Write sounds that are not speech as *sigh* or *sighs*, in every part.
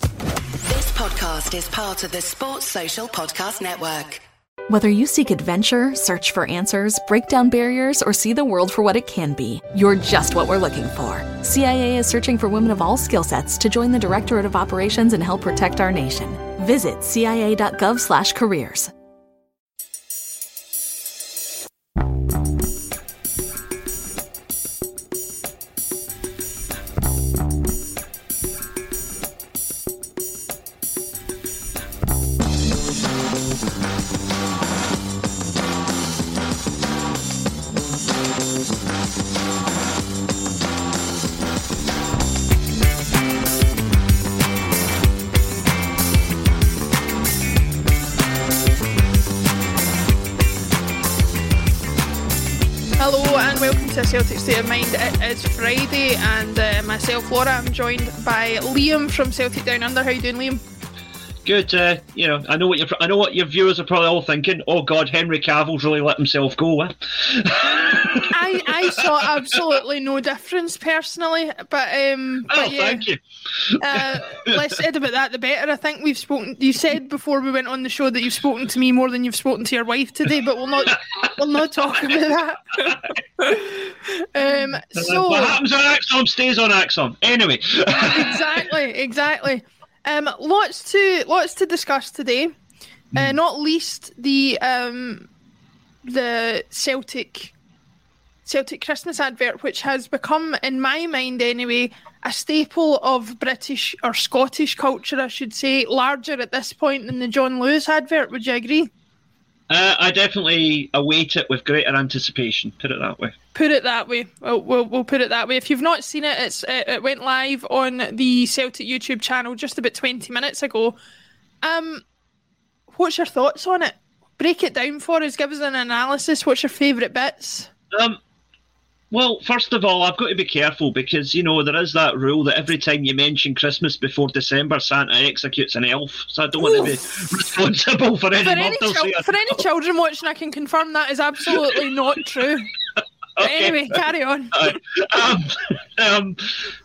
This podcast is part of the Sports Social Podcast Network. Whether you seek adventure, search for answers, break down barriers, or see the world for what it can be, you're just what we're looking for. CIA is searching for women of all skill sets to join the Directorate of Operations and help protect our nation. Visit cia.gov/careers. State Mind. It is Friday and uh, myself, Laura, I'm joined by Liam from Celtic Down Under. How you doing, Liam? Good. Uh, you know, I know what your I know what your viewers are probably all thinking. Oh God, Henry Cavill's really let himself go. Eh? *laughs* I, I saw absolutely no difference personally, but um, oh, but yeah, thank you. uh, less said about that, the better. I think we've spoken. You said before we went on the show that you've spoken to me more than you've spoken to your wife today, but we'll not we'll not talk about that. *laughs* um, so what happens on ACSOM stays on ACSOM. Anyway, exactly, exactly. Um, lots to lots to discuss today. Uh, not least the um, the Celtic Celtic Christmas advert, which has become, in my mind anyway, a staple of British or Scottish culture, I should say, larger at this point than the John Lewis advert. Would you agree? uh, I definitely await it with greater anticipation. Put it that way. Put it that way. We'll, we'll, we'll put it that way. If you've not seen it, it's it, it went live on the Celtic YouTube channel just about twenty minutes ago. Um, what's your thoughts on it? Break it down for us. Give us an analysis. What's your favourite bits? Um, well, first of all, I've got to be careful because you know there is that rule that every time you mention Christmas before December, Santa executes an elf. So I don't want to be responsible for any For any, for any children watching, I can confirm that is absolutely not true. *laughs* Okay. Anyway, carry on. *laughs* Um, um,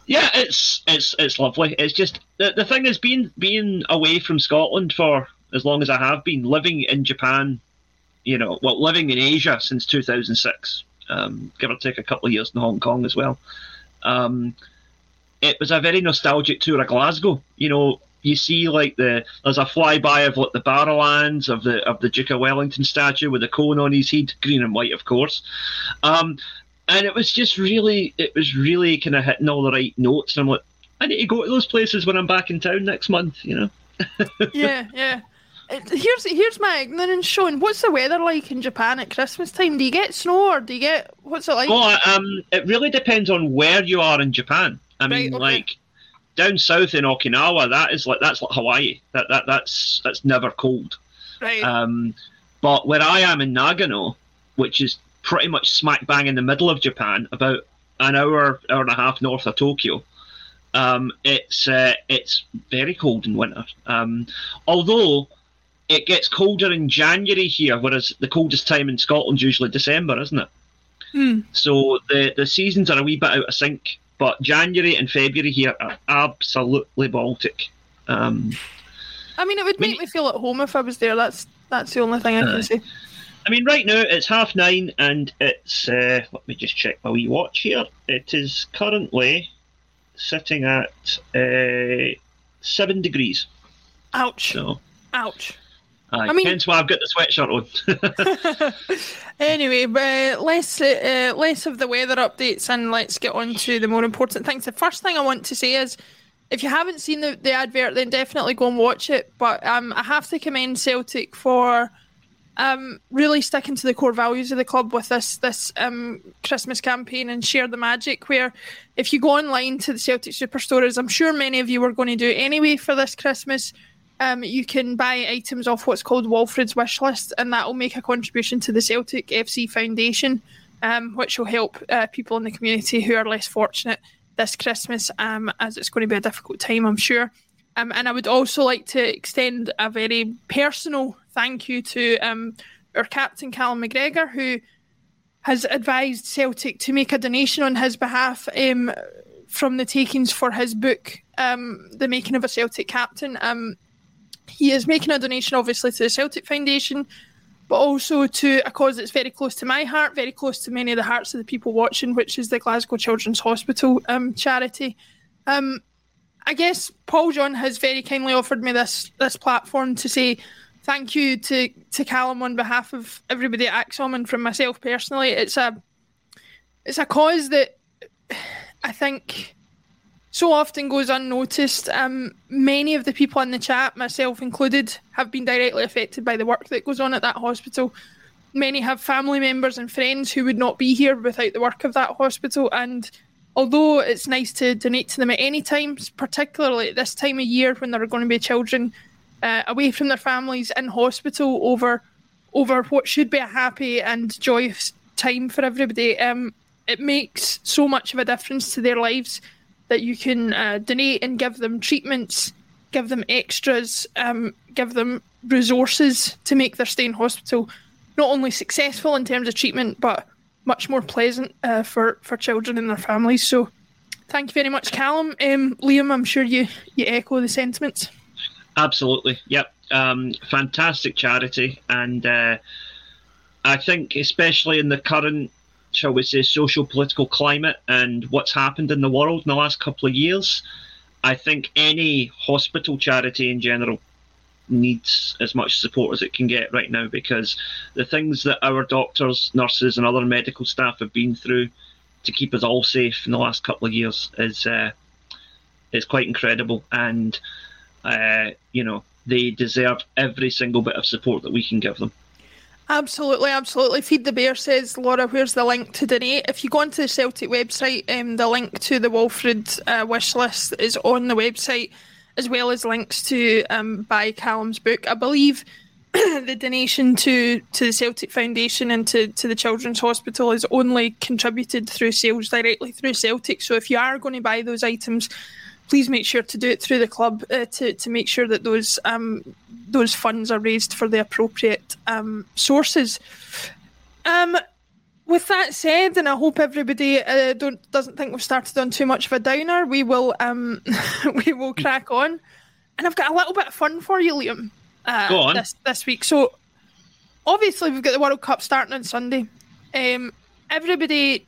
yeah, it's it's it's lovely. It's just the the thing is being being away from Scotland for as long as I have been, living in Japan, you know, well, living in Asia since 2006, um, give or take a couple of years in Hong Kong as well. Um, it was a very nostalgic tour of Glasgow. You know, you see like the there's a flyby of like the Barrowlands of the of the Duke of Wellington statue with the cone on his head, green and white, of course. Um, and it was just really, it was really kind of hitting all the right notes. And I'm like, I need to go to those places when I'm back in town next month. You know. *laughs* yeah, yeah. Here's here's my ignorance, Sean. What's the weather like in Japan at Christmas time? Do you get snow or do you get what's it like? Oh, um, it really depends on where you are in Japan. I mean, Right, okay. like down south in Okinawa, that is like that's like Hawaii. That that that's that's never cold. right. Um, but where I am in Nagano, which is pretty much smack bang in the middle of Japan, about an hour, hour and a half north of Tokyo, um, it's uh, it's very cold in winter. Um, although it gets colder in January here, whereas the coldest time in Scotland's usually December, isn't it? Hmm. So the the seasons are a wee bit out of sync. But January and February here are absolutely Baltic. Um, I mean, it would make you- me feel at home if I was there. That's that's the only thing I can Aye. say. I mean, right now it's half nine, and it's. Uh, let me just check my wee watch here. It is currently sitting at uh, seven degrees. Ouch! So, Ouch! Aye, I mean- hence why I've got the sweatshirt on. *laughs* *laughs* Anyway, uh, less uh, less of the weather updates and let's get on to the more important things. The first thing I want to say is, if you haven't seen the, the advert, then definitely go and watch it. But um, I have to commend Celtic for um, really sticking to the core values of the club with this this um, Christmas campaign and share the magic. Where if you go online to the Celtic Superstore, as I'm sure many of you were going to do anyway for this Christmas, um, you can buy items off what's called Walfrid's wish list, and that will make a contribution to the Celtic FC Foundation, um, which will help uh, people in the community who are less fortunate this Christmas, um, as it's going to be a difficult time, I'm sure. Um, and I would also like to extend a very personal thank you to um, our captain, Callum McGregor, who has advised Celtic to make a donation on his behalf um, from the takings for his book, The Making of a Celtic Captain. He is making a donation, obviously, to the Celtic Foundation, but also to a cause that's very close to my heart, very close to many of the hearts of the people watching, which is the Glasgow Children's Hospital um, charity. Um, I guess Paul John has very kindly offered me this this platform to say thank you to to Callum on behalf of everybody at ACSOM and from myself personally. It's a it's a cause that I think so often goes unnoticed. Um, many of the people in the chat, myself included, have been directly affected by the work that goes on at that hospital. Many have family members and friends who would not be here without the work of that hospital. And although it's nice to donate to them at any time, particularly at this time of year when there are going to be children uh, away from their families in hospital over over what should be a happy and joyous time for everybody, um, it makes so much of a difference to their lives that you can uh, donate and give them treatments, give them extras, um, give them resources to make their stay in hospital not only successful in terms of treatment, but much more pleasant uh, for for children and their families. So, thank you very much, Callum. Um, Liam, I'm sure you you echo the sentiments. Absolutely. Yep. Um, fantastic charity. And uh, I think, especially in the current, shall we say, social political climate and what's happened in the world in the last couple of years, I think any hospital charity in general needs as much support as it can get right now because the things that our doctors, nurses, and other medical staff have been through to keep us all safe in the last couple of years is uh, is quite incredible. And uh, you know, they deserve every single bit of support that we can give them. Absolutely, absolutely. Feed the Bear says, Laura, where's the link to donate? If you go onto the Celtic website, um, the link to the Walfrid uh, wish list is on the website, as well as links to um, buy Callum's book. I believe *clears throat* the donation to, to the Celtic Foundation and to, to the Children's Hospital is only contributed through sales directly through Celtic. So if you are going to buy those items, please make sure to do it through the club uh, to, to make sure that those um, those funds are raised for the appropriate um, sources. Um, with that said, and I hope everybody uh, don't doesn't think we've started on too much of a downer. We will um, *laughs* we will crack on, and I've got a little bit of fun for you, Liam. Uh, Go on. This this week. So obviously we've got the World Cup starting on Sunday. Um, everybody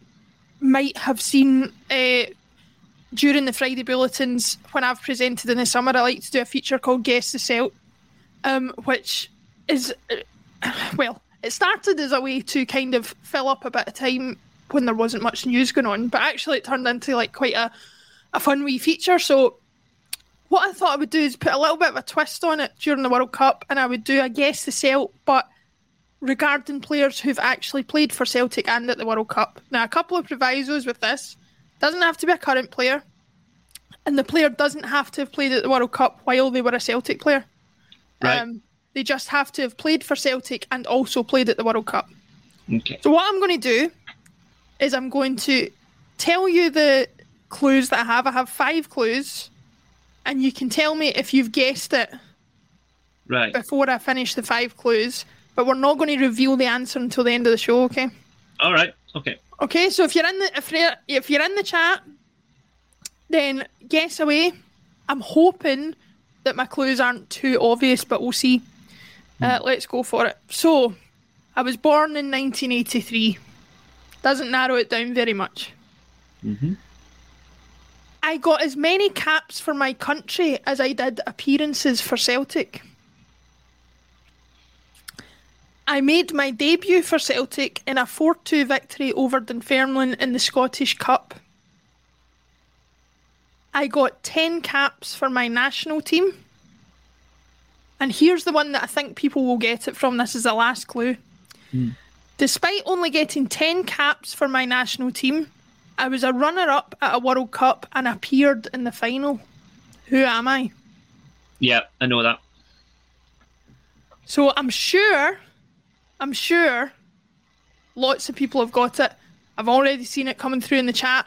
might have seen uh, during the Friday bulletins when I've presented in the summer. I like to do a feature called Guess the Celt, um, which is uh, well, it started as a way to kind of fill up a bit of time when there wasn't much news going on, but actually it turned into like quite a, a fun wee feature. So what I thought I would do is put a little bit of a twist on it during the World Cup, and I would do a guess the Celt, but regarding players who've actually played for Celtic and at the World Cup. Now, a couple of provisos with this: doesn't have to be a current player, and the player doesn't have to have played at the World Cup while they were a Celtic player. Right. Um, they just have to have played for Celtic and also played at the World Cup. Okay. So what I'm going to do is I'm going to tell you the clues that I have. I have five clues, and you can tell me if you've guessed it Right. before I finish the five clues. But we're not going to reveal the answer until the end of the show. Okay. All right. Okay. Okay. So if you're in the if you're, if you're in the chat, then guess away. I'm hoping that my clues aren't too obvious, but we'll see. Uh, let's go for it. So, I was born in 1983. Doesn't narrow it down very much. Mm-hmm. I got as many caps for my country as I did appearances for Celtic. I made my debut for Celtic in a 4 2 victory over Dunfermline in the Scottish Cup. I got 10 caps for my national team. And here's the one that I think people will get it from. This is the last clue. Hmm. Despite only getting 10 caps for my national team, I was a runner up at a World Cup and appeared in the final. Who am I? Yeah, I know that. So I'm sure, I'm sure lots of people have got it. I've already seen it coming through in the chat.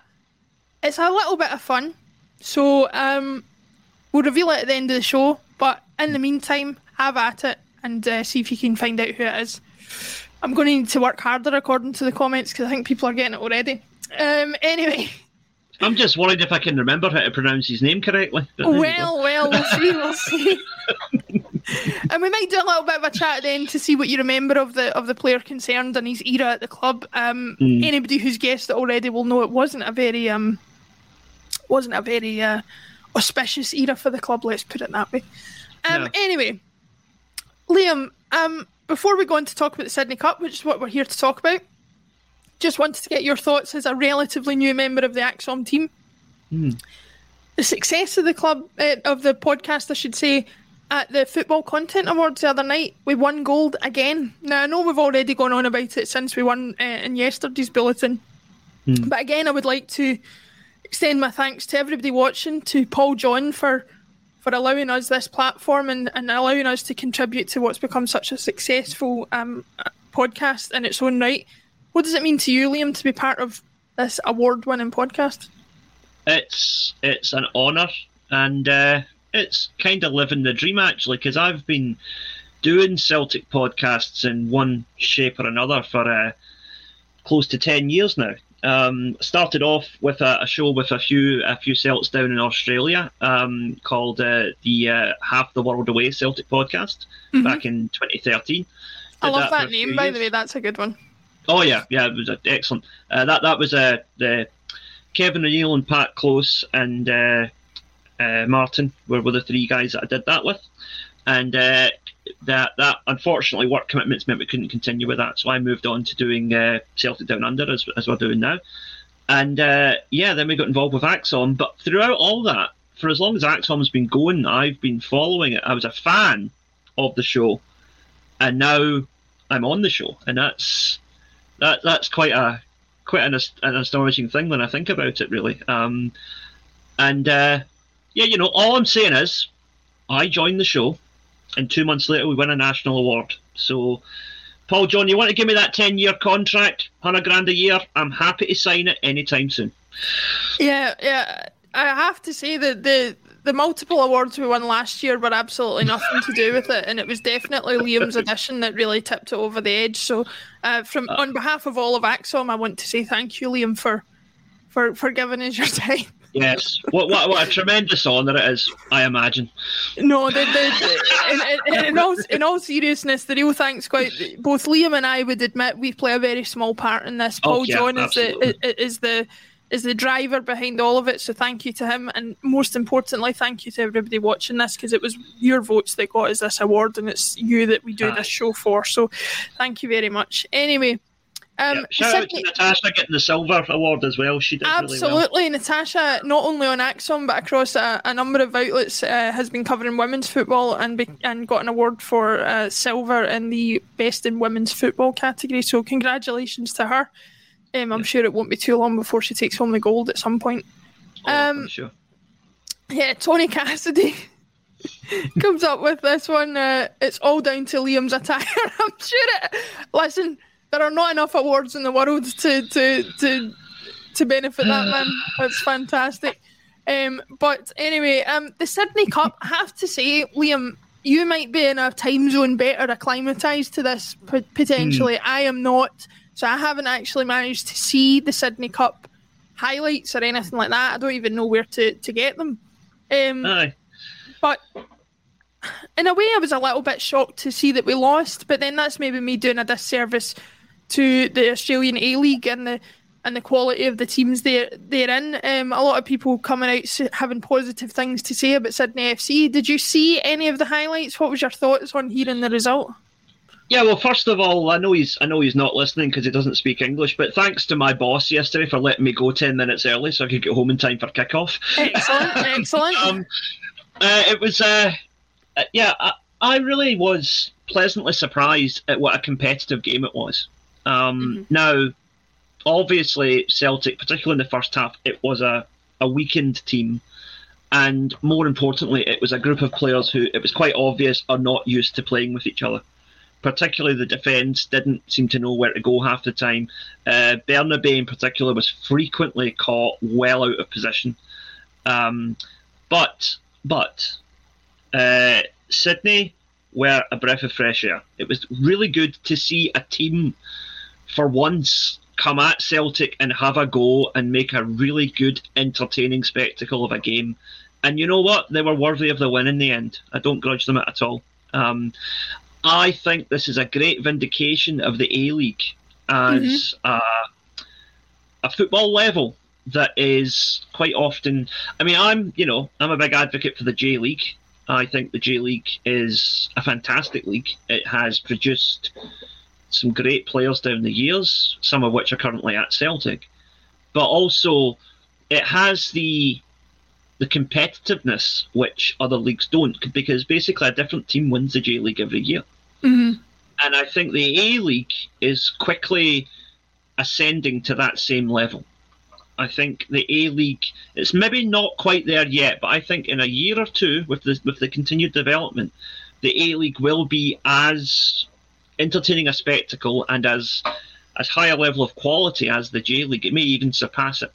It's a little bit of fun. So um, we'll reveal it at the end of the show. But in the meantime, have at it and uh, see if you can find out who it is. I'm going to need to work harder according to the comments because I think people are getting it already. Um, anyway. *laughs* I'm just worried if I can remember how to pronounce his name correctly. Well, well, we'll see, we'll *laughs* see. and we might do a little bit of a chat then to see what you remember of the of the player concerned and his era at the club. Um, Anybody who's guessed it already will know it wasn't a very um, wasn't a very uh, auspicious era for the club. Let's put it that way. Um, No. Anyway, Liam, um, before we go on to talk about the Sydney Cup, which is what we're here to talk about, just wanted to get your thoughts as a relatively new member of the ACSOM team the success of the club uh, of the podcast, I should say, at the Football Content Awards the other night, we won gold again. Now I know we've already gone on about it since we won uh, in yesterday's bulletin, but again, I would like to extend my thanks to everybody watching, to Paul John for for allowing us this platform and, and allowing us to contribute to what's become such a successful um, podcast in its own right. What does it mean to you, Liam, to be part of this award-winning podcast? it's it's an honour and uh, it's kind of living the dream actually because I've been doing Celtic podcasts in one shape or another for uh, close to ten years now. Um, started off with a, a show with a few a few Celts down in Australia um, called uh, the uh, Half the World Away Celtic podcast back in 2013. I love a that name, by years. the way. That's a good one. Oh yeah, yeah, it was uh, excellent. Uh, that that was uh, the Kevin O'Neill and Pat Close and uh, uh, Martin were, were the three guys that I did that with, and uh, that that unfortunately work commitments meant we couldn't continue with that, so I moved on to doing Celtic Down Under as as we're doing now, and yeah, then we got involved with ACSOM. But throughout all that, for as long as ACSOM's been going, I've been following it. I was a fan of the show, and now I'm on the show, and that's that that's quite a quite an, an astonishing thing when I think about it, really. Um, and uh, yeah, you know, all I'm saying is, I joined the show, and two months later we win a national award. So, Paul John, you want to give me that ten year contract, hundred grand a year? I'm happy to sign it anytime soon. Yeah, yeah. I have to say that the the multiple awards we won last year were absolutely nothing to do with it, and it was definitely Liam's addition that really tipped it over the edge. So, uh, from on behalf of all of ACSOM, I want to say thank you, Liam, for for for giving us your *laughs* time. Yes, what, what what a tremendous honour it is, I imagine. No, the, the, in, in, in, all, in all seriousness, the real thanks quite both Liam and I would admit we play a very small part in this. Oh, Paul yeah, John is the absolutely. is the is the driver behind all of it. So thank you to him, and most importantly, thank you to everybody watching this because it was your votes that got us this award, and it's you that we do Aye. this show for. So thank you very much. Anyway. Um, yeah. Shout out to Natasha getting the silver award as well. She did absolutely. Really well. Natasha, not only on ACSOM but across a, a number of outlets, uh, has been covering women's football and be, and got an award for uh, silver in the best in women's football category. So congratulations to her. Um, I'm yeah. sure it won't be too long before she takes home the gold at some point. Oh, um, sure. Yeah, Tony Cassidy *laughs* comes up with this one. Uh, it's all down to Liam's attire. *laughs* I'm sure it. Listen, there are not enough awards in the world to to to to benefit that man. That's fantastic. Um, but anyway, um, the Sydney Cup. I have to say, Liam, you might be in a time zone better acclimatized to this potentially. Mm. I am not, so I haven't actually managed to see the Sydney Cup highlights or anything like that. I don't even know where to to get them. Um, Aye. But in a way, I was a little bit shocked to see that we lost. But then that's maybe me doing a disservice to the Australian A League and the and the quality of the teams they're they're in. Um, a lot of people coming out having positive things to say about Sydney FC. Did you see any of the highlights? What was your thoughts on hearing the result? Yeah, well, first of all, I know he's I know he's not listening because he doesn't speak English. But thanks to my boss yesterday for letting me go ten minutes early so I could get home in time for kickoff. Excellent, *laughs* excellent. um, uh, it was, uh, uh, yeah, I, I, really was pleasantly surprised at what a competitive game it was. Um, mm-hmm. Now, obviously, Celtic, particularly in the first half, it was a, a weakened team. And more importantly, it was a group of players who it was quite obvious are not used to playing with each other. Particularly the defence didn't seem to know where to go half the time. Uh, Bernabei, in particular, was frequently caught well out of position. Um, but but uh, Sydney were a breath of fresh air. It was really good to see a team for once come at Celtic and have a go and make a really good, entertaining spectacle of a game. And you know what? They were worthy of the win in the end. I don't grudge them it at all. Um, I think this is a great vindication of the A League as mm-hmm. a, a football level that is quite often. I mean, I'm you know I'm a big advocate for the J League. I think the J League is a fantastic league. It has produced some great players down the years, some of which are currently at Celtic, but also it has the the competitiveness which other leagues don't, because basically a different team wins the J League every year. Mm-hmm. And I think the A League is quickly ascending to that same level. I think the A League it's maybe not quite there yet, but I think in a year or two, with the with the continued development, the A League will be as entertaining a spectacle and as as high a level of quality as the J League. It may even surpass it.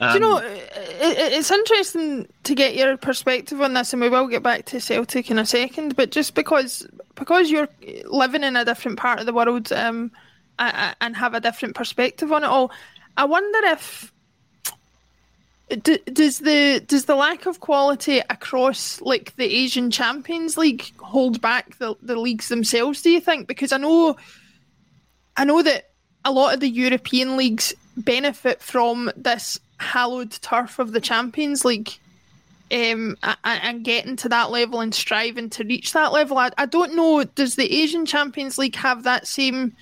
Um, you know, it, it's interesting to get your perspective on this, and we will get back to Celtic in a second. But just because because you're living in a different part of the world um, and have a different perspective on it all, I wonder if does the does the lack of quality across like the Asian Champions League hold back the, the leagues themselves? Do you think? Because I know, I know that a lot of the European leagues benefit from this hallowed turf of the Champions League, um, and getting to that level and striving to reach that level. I, I don't know. Does the Asian Champions League have that same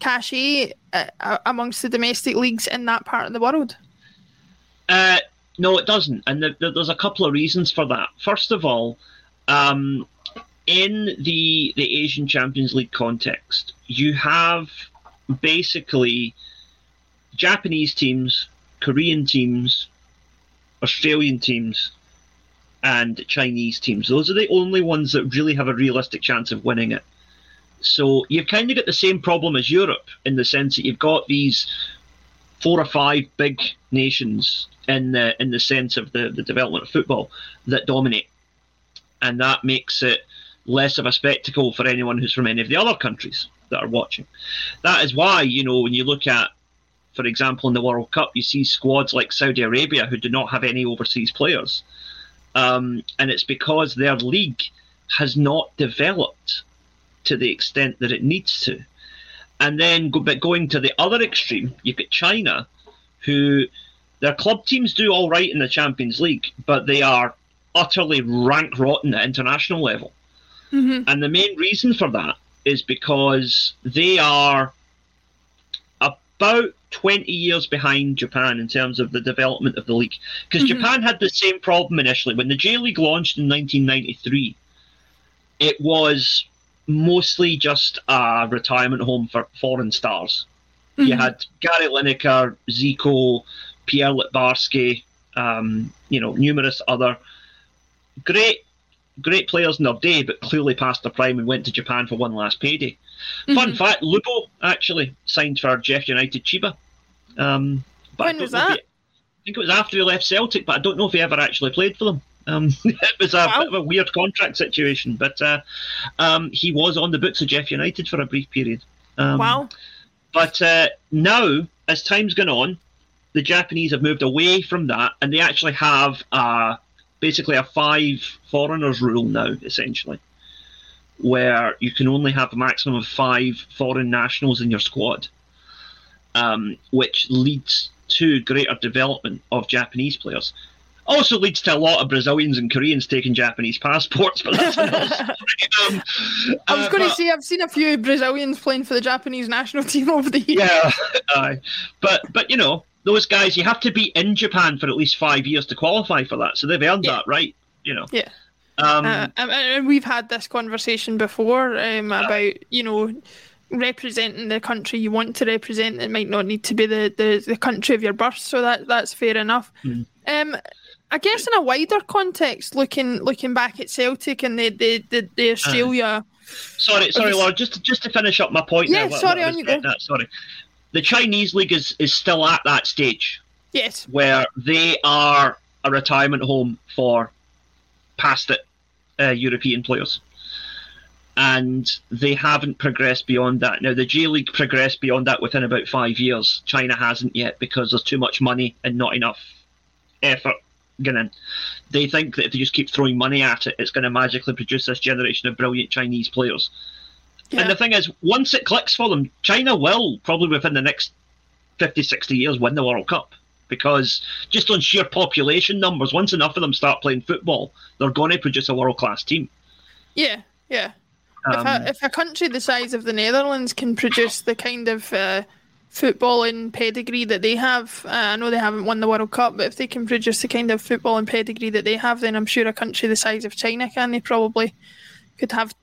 cachet uh, amongst the domestic leagues in that part of the world? Uh, no, it doesn't, and there's a couple of reasons for that. First of all, um, in the the Asian Champions League context, you have basically Japanese teams, Korean teams, Australian teams, and Chinese teams. Those are the only ones that really have a realistic chance of winning it. So you've kind of got the same problem as Europe in the sense that you've got these four or five big nations in the in the sense of the, the development of football that dominate, and that makes it less of a spectacle for anyone who's from any of the other countries that are watching. That is why you know when you look at, for example, in the World Cup, you see squads like Saudi Arabia who do not have any overseas players, um, and it's because their league has not developed to the extent that it needs to. And then, but going to the other extreme, you've got China, who their club teams do all right in the Champions League, but they are utterly rank rotten at international level. Mm-hmm. And the main reason for that is because they are about 20 years behind Japan in terms of the development of the league. Because Mhm. Japan had the same problem initially. When the J League launched in 1993, it was mostly just a retirement home for foreign stars. You Mhm. had Gary Lineker, Zico, Pierre Littbarski, um, you know, numerous other great, great players in their day, but clearly past their prime and went to Japan for one last payday. Fun Mhm. fact: Lubo actually signed for JEF United Chiba. Um, but I When was that? he- I think it was after he left Celtic, but I don't know if he ever actually played for them. Um, *laughs* it was a Wow. bit of a weird contract situation, but uh, um, he was on the books of Jeff United for a brief period. Um, Wow. but uh, now, as time's gone on, the Japanese have moved away from that, and they actually have uh, basically a five foreigners rule now, essentially, where you can only have a maximum of five foreign nationals in your squad, um, which leads to greater development of Japanese players. Also leads to a lot of Brazilians and Koreans taking Japanese passports, but that's another. *laughs* Um, I was uh, going to say I've seen a few Brazilians playing for the Japanese national *laughs* team over the years. yeah, aye. but but you know those guys, you have to be in Japan for at least five years to qualify for that, so they've earned Yeah. that right. You know, Yeah. Um, Uh, and- we've had this conversation before um, about you know representing the country you want to represent. It might not need to be the, the, the country of your birth, so that that's fair enough. Mhm. Um, I guess in a wider context, looking looking back at Celtic and the the the, the Australia. sorry, sorry, just- Laura. Just to, just to finish up my point. Yeah, there, what- sorry, what on you go. getting at, sorry, the Chinese league is is still at that stage yes. where they are a retirement home for past it uh, European players. And they haven't progressed beyond that. Now, the J League progressed beyond that within about five years. China hasn't yet because there's too much money and not enough effort going in. They think that if they just keep throwing money at it, it's going to magically produce this generation of brilliant Chinese players. Yeah. And the thing is, once it clicks for them, China will probably within the next 50, 60 years win the World Cup. Because just on sheer population numbers, once enough of them start playing football, they're going to produce a world class team. Yeah. Yeah. if, Um, a, if a country the size of the Netherlands can produce the kind of uh, footballing pedigree that they have, uh, I know they haven't won the World Cup, but if they can produce the kind of footballing pedigree that they have, then I'm sure a country the size of China can. They probably could have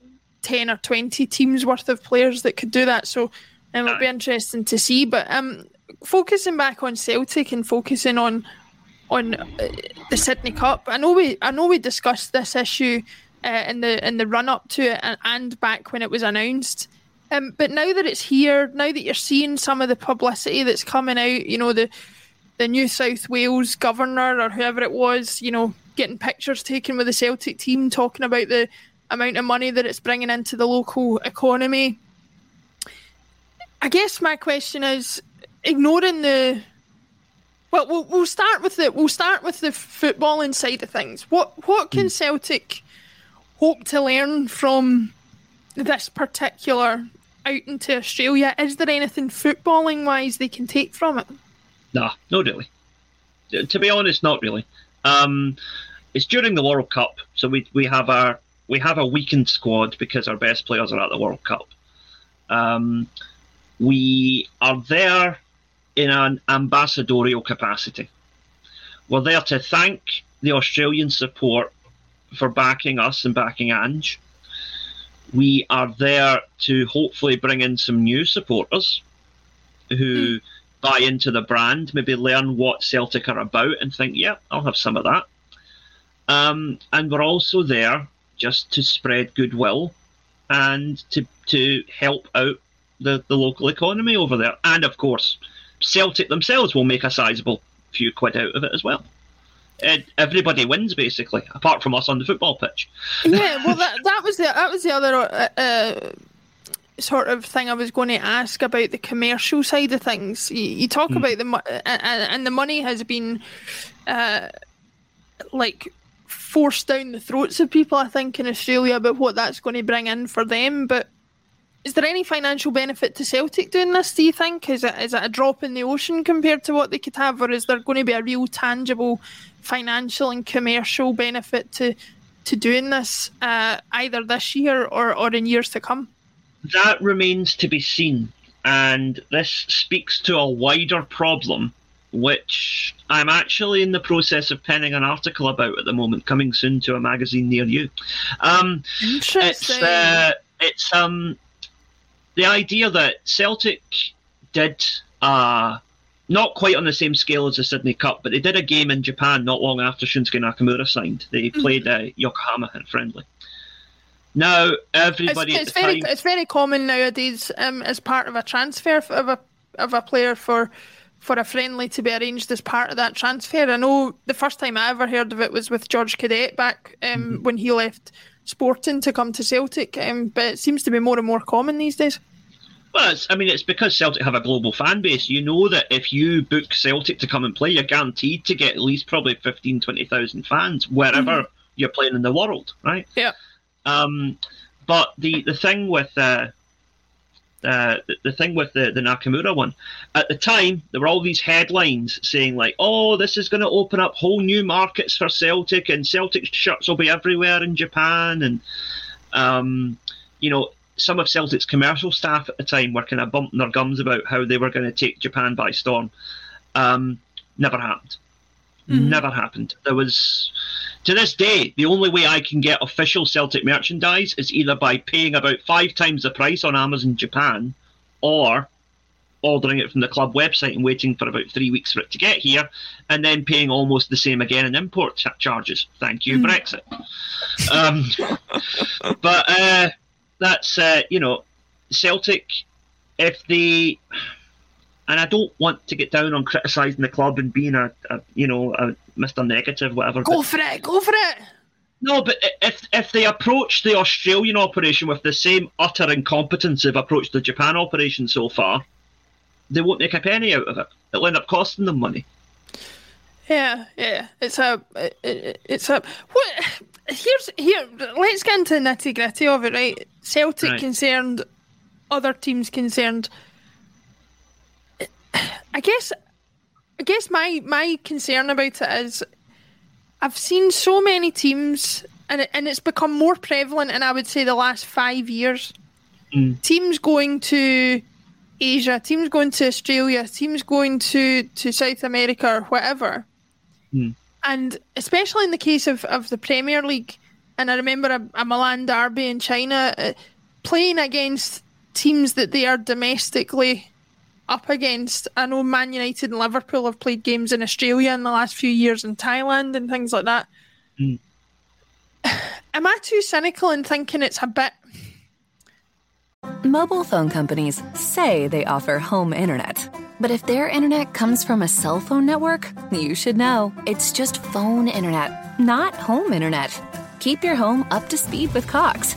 10 or 20 teams worth of players that could do that. So um, it'll be interesting to see. But um, focusing back on Celtic and focusing on on uh, the Sydney Cup. I know we I know we discussed this issue uh, in the in the run up to it and, and back when it was announced. Um, but now that it's here, now that you're seeing some of the publicity that's coming out, you know the the New South Wales governor or whoever it was, you know, getting pictures taken with the Celtic team, talking about the amount of money that it's bringing into the local economy. I guess my question is, ignoring the well, we'll we'll start with the we'll start with the footballing side of things. What what can Celtic hope to learn from this particular out into Australia? Is there anything footballing wise they can take from it? Nah, not really. To be honest, not really. Um, it's during the World Cup, so we we have our we have a weakened squad because our best players are at the World Cup. Um, we are there in an ambassadorial capacity. We're there to thank the Australian support for backing us and backing Ange. We are there to hopefully bring in some new supporters who buy into the brand, maybe learn what Celtic are about and think, yeah, I'll have some of that. Um, and we're also there just to spread goodwill and to to help out the, the local economy over there. And of course, Celtic themselves will make a sizable few quid out of it as well. Uh, everybody wins basically, apart from us on the football pitch. yeah, well, that that was the that was the other uh, uh, sort of thing I was going to ask about the commercial side of things. You, you talk about the mo- and, and the money has been uh, like forced down the throats of people. I think in Australia about what that's going to bring in for them, but. Is there any financial benefit to Celtic doing this? Do you think is it is it a drop in the ocean compared to what they could have, or is there going to be a real tangible financial and commercial benefit to to doing this uh, either this year or, or in years to come? that remains to be seen. and this speaks to a wider problem, which I'm actually in the process of penning an article about at the moment, coming soon to a magazine near you. Um, Interesting. it's uh, it's um the idea that Celtic did uh not quite on the same scale as the Sydney Cup, but they did a game in Japan not long after Shunsuke Nakamura signed. They played uh, Yokohama at friendly. Now everybody it's the very time, it's very common nowadays um, as part of a transfer of a of a player for for a friendly to be arranged as part of that transfer. I know the first time I ever heard of it was with George Cadet back um, Mm-hmm. when he left Sporting to come to Celtic, um, but it seems to be more and more common these days. well, it's, I mean, it's because Celtic have a global fan base. You know that if you book Celtic to come and play, you're guaranteed to get at least probably 15, 20,000 fans wherever you're playing in the world, right? Yeah. Um, but the, the thing with uh, uh, the, the thing with the, the Nakamura one, at the time there were all these headlines saying like, "Oh, this is going to open up whole new markets for Celtic, and Celtic shirts will be everywhere in Japan." And um, you know, some of Celtic's commercial staff at the time were kind of bumping their gums about how they were going to take Japan by storm. Um, never happened. Never happened. There was, to this day, the only way I can get official Celtic merchandise is either by paying about five times the price on Amazon Japan, or ordering it from the club website and waiting for about three weeks for it to get here, and then paying almost the same again in import cha- charges. Thank you, Brexit. Um, *laughs* but uh, that's uh, you know, Celtic. If they and I don't want to get down on criticising the club and being a, a you know a Mr. Negative whatever. Go but- for it, go for it. no, but if if they approach the Australian operation with the same utter incompetence they've approached the Japan operation so far, they won't make a penny out of it. It'll end up costing them money. Yeah, yeah. It's a, it, it- it's a. What? Here's here. Let's get into the nitty gritty of it, right? Celtic Right. concerned, other teams concerned. I guess, I guess my my concern about it is, I've seen so many teams, and it, and it's become more prevalent. in I would say the last five years, teams going to Asia, teams going to Australia, teams going to, to South America or whatever. And especially in the case of, of the Premier League, and I remember a, a Milan derby in China, uh, playing against teams that they are domestically up against. I know Man United and Liverpool have played games in Australia in the last few years in Thailand and things like that. Hmm. *sighs* Am I too cynical in thinking it's a bit Mobile phone companies say they offer home internet. But if their internet comes from a cell phone network, you should know. It's just phone internet, not home internet. Keep your home up to speed with Cox.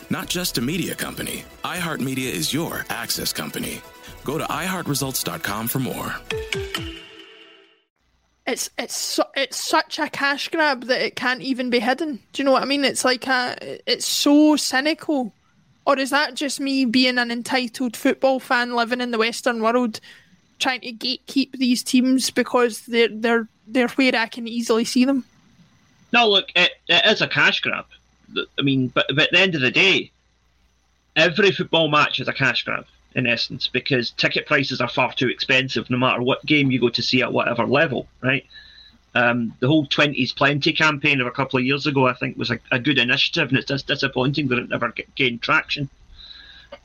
Not just a media company, iHeartMedia is your access company. Go to iHeartResults.com for more. it's it's su- it's such a cash grab that it can't even be hidden. Do you know what I mean? It's like a it's so cynical. Or is that just me being an entitled football fan living in the Western world, trying to gatekeep these teams because they're they're they're where I can easily see them? No, look, it, it is a cash grab. I mean, but, but at the end of the day, every football match is a cash grab in essence because ticket prices are far too expensive no matter what game you go to see at whatever level, right? Um, the whole 20s Plenty campaign of a couple of years ago, I think, was a, a good initiative, and it's just disappointing that it never gained traction.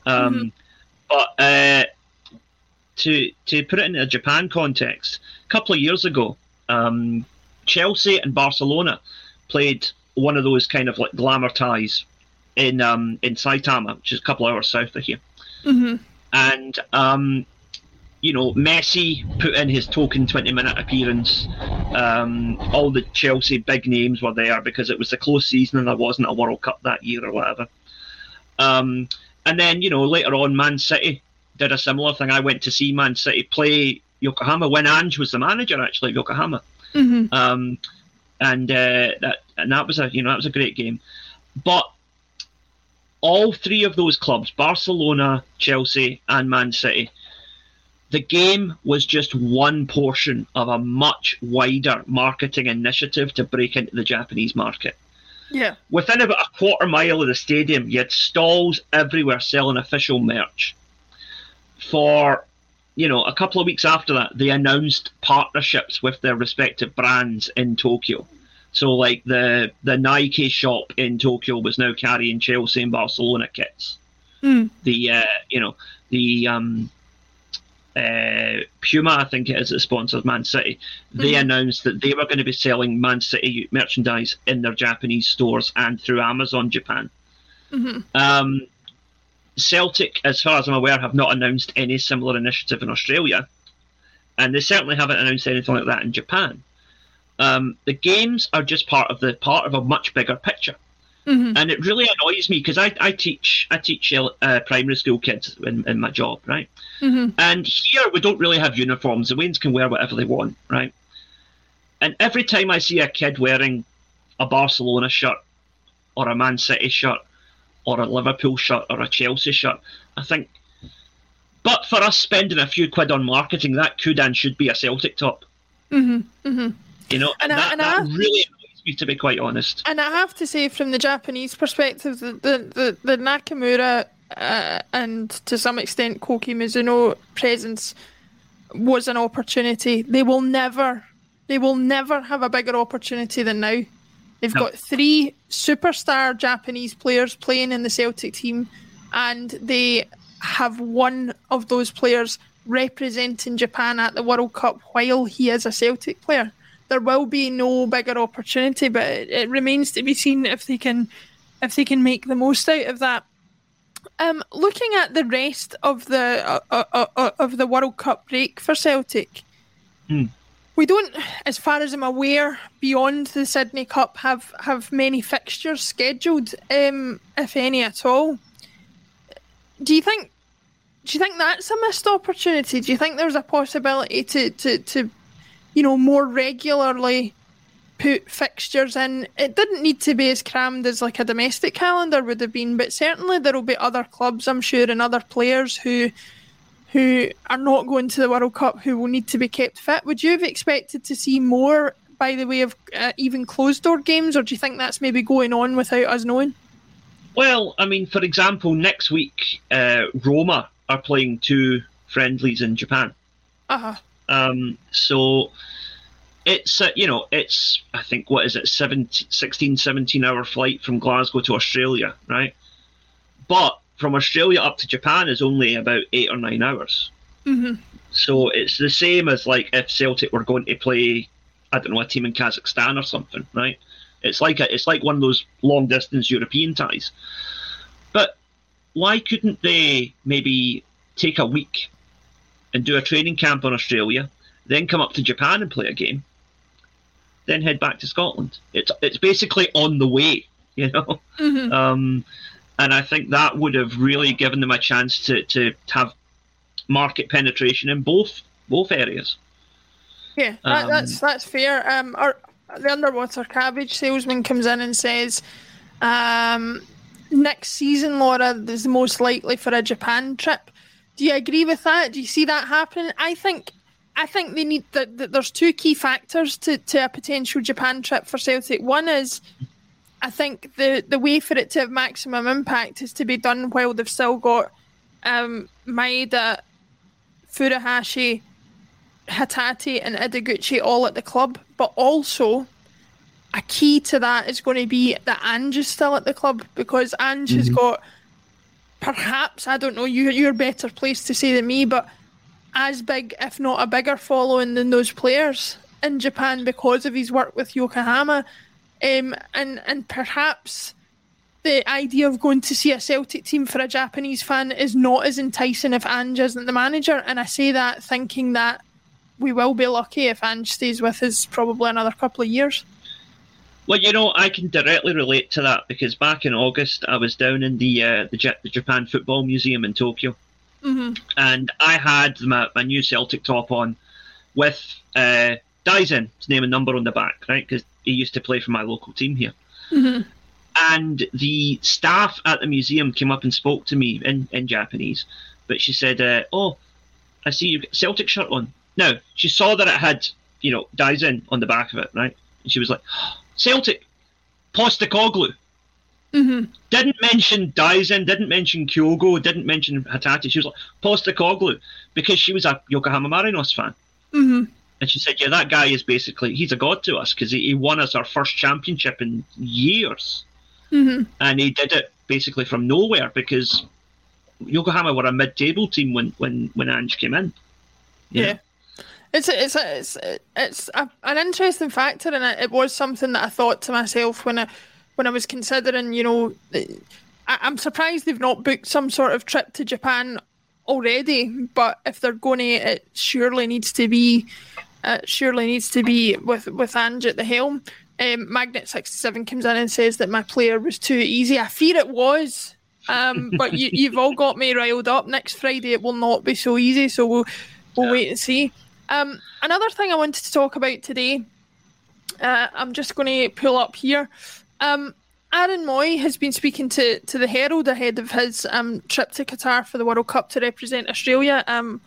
Um, mm-hmm. But uh, to to put it in a Japan context, a couple of years ago, um, Chelsea and Barcelona played one of those kind of like glamour ties in um, in Saitama, which is a couple of hours south of here. Mm-hmm. And um, you know, Messi put in his token 20 minute appearance. Um, all the Chelsea big names were there because it was a close season and there wasn't a World Cup that year or whatever. Um, and then, you know, later on, Man City did a similar thing. I went to see Man City play Yokohama when Ange was the manager, actually, of Yokohama. Mm-hmm. Um, and uh, that and that was a you know that was a great game. But all three of those clubs, Barcelona, Chelsea, and Man City, the game was just one portion of a much wider marketing initiative to break into the Japanese market. Yeah. Within about a quarter mile of the stadium, you had stalls everywhere selling official merch. For, you know, a couple of weeks after that, they announced partnerships with their respective brands in Tokyo. So, like the the Nike shop in Tokyo was now carrying Chelsea and Barcelona kits. Mm. The uh, you know the um, uh, Puma, I think it is, that sponsors Man City. They mm-hmm. announced that they were going to be selling Man City merchandise in their Japanese stores and through Amazon Japan. Mm-hmm. Um, Celtic, as far as I'm aware, have not announced any similar initiative in Australia, and they certainly haven't announced anything like that in Japan. Um, the games are just part of the part of a much bigger picture. Mm-hmm. And it really annoys me because I, I teach I teach uh, primary school kids in, in my job, right? Mm-hmm. And here we don't really have uniforms. The weans can wear whatever they want, right? And every time I see a kid wearing a Barcelona shirt or a Man City shirt or a Liverpool shirt or a Chelsea shirt, I think, but for us spending a few quid on marketing, that could and should be a Celtic top. Mm-hmm. Mm-hmm. You know, and, and that, I, and that I, really annoys me, to be quite honest. And I have to say, from the Japanese perspective, the the, the, the Nakamura uh, and to some extent Koki Mizuno presence was an opportunity. They will never, they will never have a bigger opportunity than now. They've no. got three superstar Japanese players playing in the Celtic team, and they have one of those players representing Japan at the World Cup while he is a Celtic player there will be no bigger opportunity, but it, it remains to be seen if they can if they can make the most out of that. Um, looking at the rest of the uh, uh, uh, of the World Cup break for Celtic, mm. We don't, as far as I'm aware, beyond the Sydney Cup, have have many fixtures scheduled, um, if any at all. Do you think? Do you think that's a missed opportunity? Do you think there's a possibility to to to you know, more regularly put fixtures in. It didn't need to be as crammed as like a domestic calendar would have been, but certainly there will be other clubs, I'm sure, and other players who who are not going to the World Cup who will need to be kept fit. Would you have expected to see more by the way of uh, even closed door games, or do you think that's maybe going on without us knowing? Well, I mean, for example, next week uh, Roma are playing two friendlies in Japan. Uh huh. Um, so it's uh, you know it's I think what is it 17, 16 17 hour flight from Glasgow to Australia right but from Australia up to Japan is only about eight or nine hours mm-hmm. so it's the same as like if Celtic were going to play I don't know a team in Kazakhstan or something right it's like a, it's like one of those long distance European ties but why couldn't they maybe take a week and do a training camp in Australia, then come up to Japan and play a game, then head back to Scotland. It's it's basically on the way, *laughs* you know. Mm-hmm. Um, and I think that would have really given them a chance to, to have market penetration in both both areas. Yeah, that, um, that's that's fair. Um, our, the underwater cabbage salesman comes in and says, um, next season, Laura is most likely for a Japan trip. Do you agree with that? Do you see that happening? I think I think they need that. The, there's two key factors to, to a potential Japan trip for Celtic. One is, I think the the way for it to have maximum impact is to be done while they've still got um, Maeda, Furuhashi, Hatate and Ideguchi all at the club, but also a key to that is going to be that Ange is still at the club because Ange mm-hmm. has got perhaps I don't know you you're better placed to say than me, but as big, if not a bigger following than those players in Japan because of his work with Yokohama, um, and and perhaps the idea of going to see a Celtic team for a Japanese fan is not as enticing if Ange isn't the manager. And I say that thinking that we will be lucky if Ange stays with us probably another couple of years. Well, you know, I can directly relate to that because back in August, I was down in the uh, the, the, Japan Football Museum in Tokyo, mm-hmm. and I had my, my new Celtic top on with uh, Daizen's name and number on the back, right? Because he used to play for my local team here. Mm-hmm. And the staff at the museum came up and spoke to me in, in Japanese, but she said, uh, "Oh, I see you've got Celtic shirt on." Now she saw that it had, you know, Daizen on the back of it, right? And she was like, Celtic, Postecoglou. Mm-hmm. Didn't mention Daizen, didn't mention Kyogo, didn't mention Hatate. She was like, Postecoglou, because she was a Yokohama Marinos fan. And she said, yeah, that guy is basically, he's a god to us because he, he, won us our first championship in years. Mm-hmm. And he did it basically from nowhere because Yokohama were a mid-table team when, when, when Ange came in. Yeah. It's a, it's a, it's a, it's a, an interesting factor, and it, it was something that I thought to myself when I when I was considering. You know, I, I'm surprised they've not booked some sort of trip to Japan already. But if they're going to, it surely needs to be, uh, surely needs to be with with Ange at the helm. Um, Magnet sixty seven comes in and says that my player was too easy. I fear it was. Um, *laughs* but you, you've all got me riled up. Next Friday it will not be so easy, so we'll we'll yeah. wait and see. Um, another thing I wanted to talk about today, uh, I'm just going to pull up here. Um, Aaron Mooy has been speaking to, to the Herald ahead of his um, trip to Qatar for the World Cup to represent Australia. Um,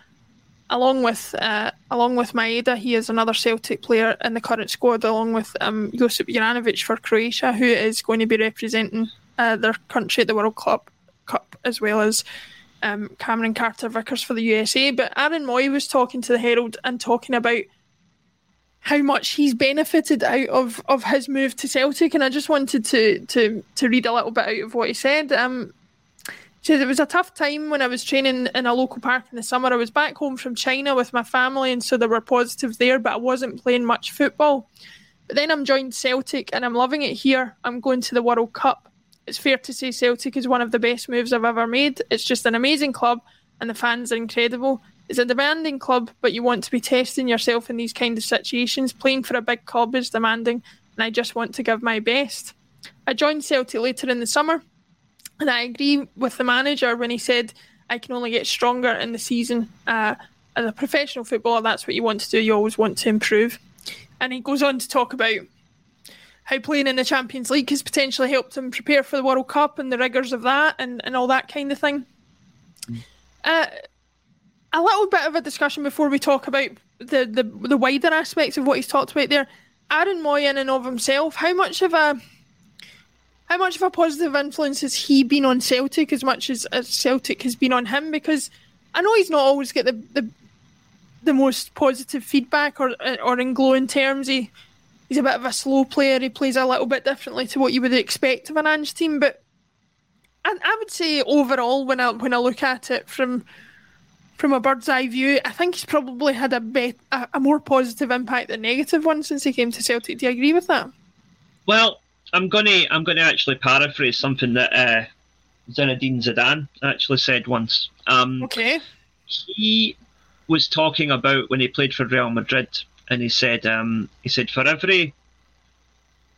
along with uh, along with Maeda, he is another Celtic player in the current squad, along with um, Josip Juranovic for Croatia, who is going to be representing uh, their country at the World Cup, Cup as well as um, Cameron Carter Vickers for the USA. But Aaron Mooy was talking to the Herald and talking about how much he's benefited out of, of his move to Celtic, and I just wanted to to to read a little bit out of what he said. Um, he said it was a tough time when I was training in a local park in the summer. I was back home from China with my family, and so there were positives there, but I wasn't playing much football. But then I'm joined Celtic, and I'm loving it here. I'm going to the World Cup it's fair to say Celtic is one of the best moves I've ever made. It's just an amazing club, and the fans are incredible. It's a demanding club, but you want to be testing yourself in these kind of situations. Playing for a big club is demanding, and I just want to give my best. I joined Celtic later in the summer, and I agree with the manager when he said I can only get stronger in the season. Uh, as a professional footballer, that's what you want to do. You always want to improve. And he goes on to talk about how playing in the Champions League has potentially helped him prepare for the World Cup and the rigours of that and, and all that kind of thing. Uh, a little bit of a discussion before we talk about the, the, the wider aspects of what he's talked about there. Aaron Mooy in and of himself, how much of a how much of a positive influence has he been on Celtic as much as, as Celtic has been on him? Because I know he's not always get the, the the most positive feedback or or in glowing terms. He he's a bit of a slow player. He plays a little bit differently to what you would expect of an Ange team. But I, I would say overall, when I when I look at it from from a bird's eye view, I think he's probably had a, a, a more positive impact than negative one since he came to Celtic. Do you agree with that? Well, I'm gonna I'm gonna actually paraphrase something that uh, Zinedine Zidane actually said once. Um, okay. He was talking about when he played for Real Madrid and he said um, he said for every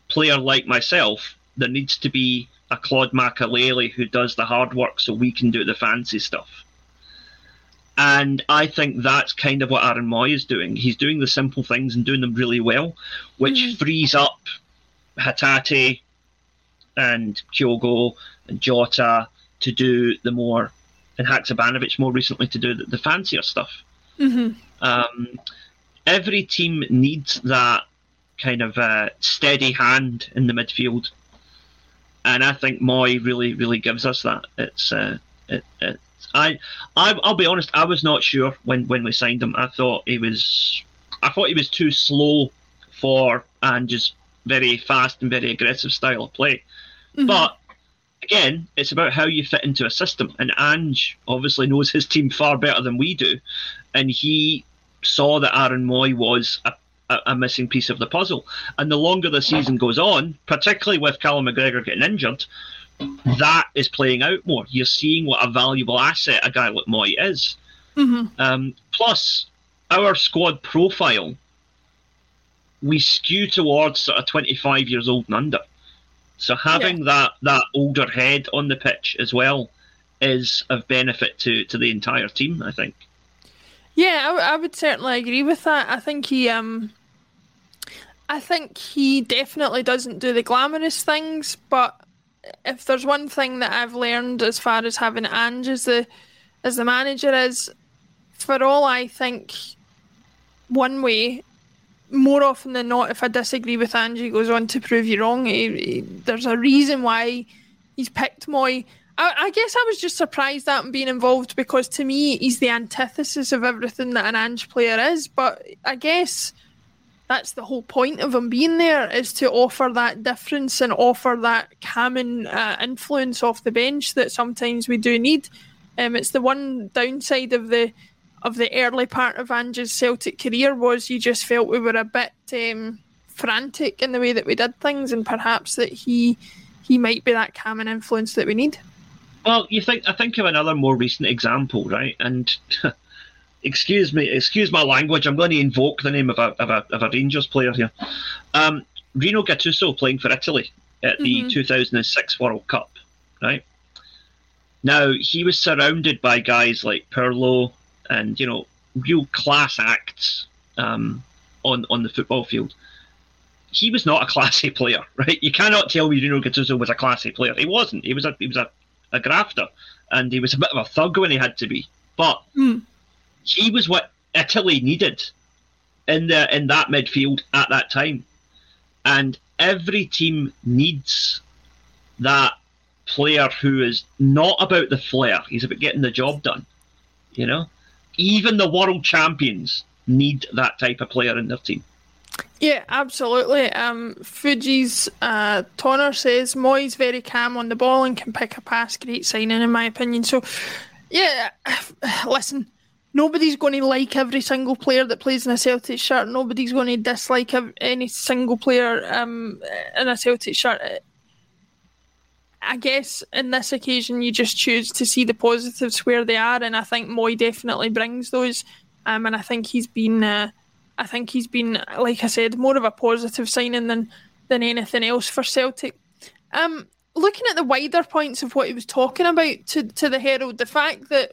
player like myself, there needs to be a Claude Makélélé who does the hard work so we can do the fancy stuff. And I think that's kind of what Aaron Mooy is doing. He's doing the simple things and doing them really well, which mm-hmm. frees up Hatate and Kyogo and Jota to do the more, and Haksabanovic more recently to do the, the fancier stuff. Mm-hmm. Um, every team needs that kind of uh, steady hand in the midfield, and I think Mooy really, really gives us that. It's uh, it, it's I, I, I'll be honest. I was not sure when when we signed him. I thought he was, I thought he was too slow for and just very fast and very aggressive style of play. Mm-hmm. But again, it's about how you fit into a system. And Ange obviously knows his team far better than we do, and he saw that Aaron Mooy was a a, missing piece of the puzzle. And the longer the season goes on, particularly with Callum McGregor getting injured, that is playing out more. You're seeing what a valuable asset a guy like Mooy is. Mm-hmm. Um, plus, our squad profile, we skew towards sort of 25 years old and under. So having yeah. that that older head on the pitch as well is of benefit to to the entire team. I think. Yeah, I, w- I would certainly agree with that. I think he um I think he definitely doesn't do the glamorous things, but if there's one thing that I've learned as far as having Ange as the as the manager is, for all I think, one way, more often than not, if I disagree with Ange, he goes on to prove you wrong. He, he, there's a reason why he's picked Mooy. I, I, guess I was just surprised at him being involved because to me he's the antithesis of everything that an Ange player is. But I guess that's the whole point of him being there is to offer that difference and offer that calming uh, influence off the bench that sometimes we do need. Um, it's the one downside of the of the early part of Ange's Celtic career was you just felt we were a bit um, frantic in the way that we did things, and perhaps that he he might be that calming influence that we need. Well, you think I think of another more recent example, right? And *laughs* excuse me, excuse my language. I'm going to invoke the name of a of a, of a Rangers player here. Um, Rino Gattuso playing for Italy at the mm-hmm. 2006 World Cup, right? Now he was surrounded by guys like Pirlo and you know real class acts um, on on the football field. He was not a classy player, *laughs* right? You cannot tell me Rino Gattuso was a classy player. He wasn't. He was a he was a, a grafter, and he was a bit of a thug when he had to be. But mm he was what Italy needed in the in that midfield at that time. And every team needs that player who is not about the flair. He's about getting the job done. You know? Even the world champions need that type of player in their team. Yeah, absolutely. Um, Fuji's uh, Toner says Mooy's very calm on the ball and can pick a pass. Great signing, in my opinion. So, yeah, *sighs* listen, nobody's going to like every single player that plays in a Celtic shirt. Nobody's going to dislike any single player um, in a Celtic shirt. I guess in this occasion, you just choose to see the positives where they are, and I think Mooy definitely brings those. Um, and I think he's been, uh, I think he's been, like I said, more of a positive signing than than anything else for Celtic. Um, looking at the wider points of what he was talking about to to the Herald, the fact that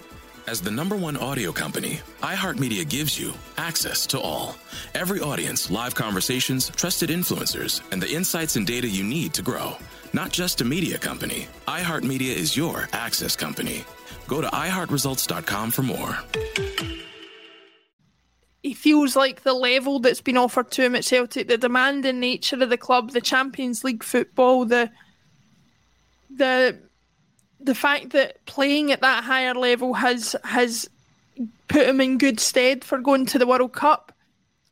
As the number one audio company, iHeartMedia gives you access to all. Every audience, live conversations, trusted influencers, and the insights and data you need to grow. Not just a media company, iHeartMedia is your access company. Go to iHeartResults.com for more. He feels like the level that's been offered to him at Celtic, the demanding nature of the club, the Champions League football, the the the fact that playing at that higher level has has put him in good stead for going to the World Cup.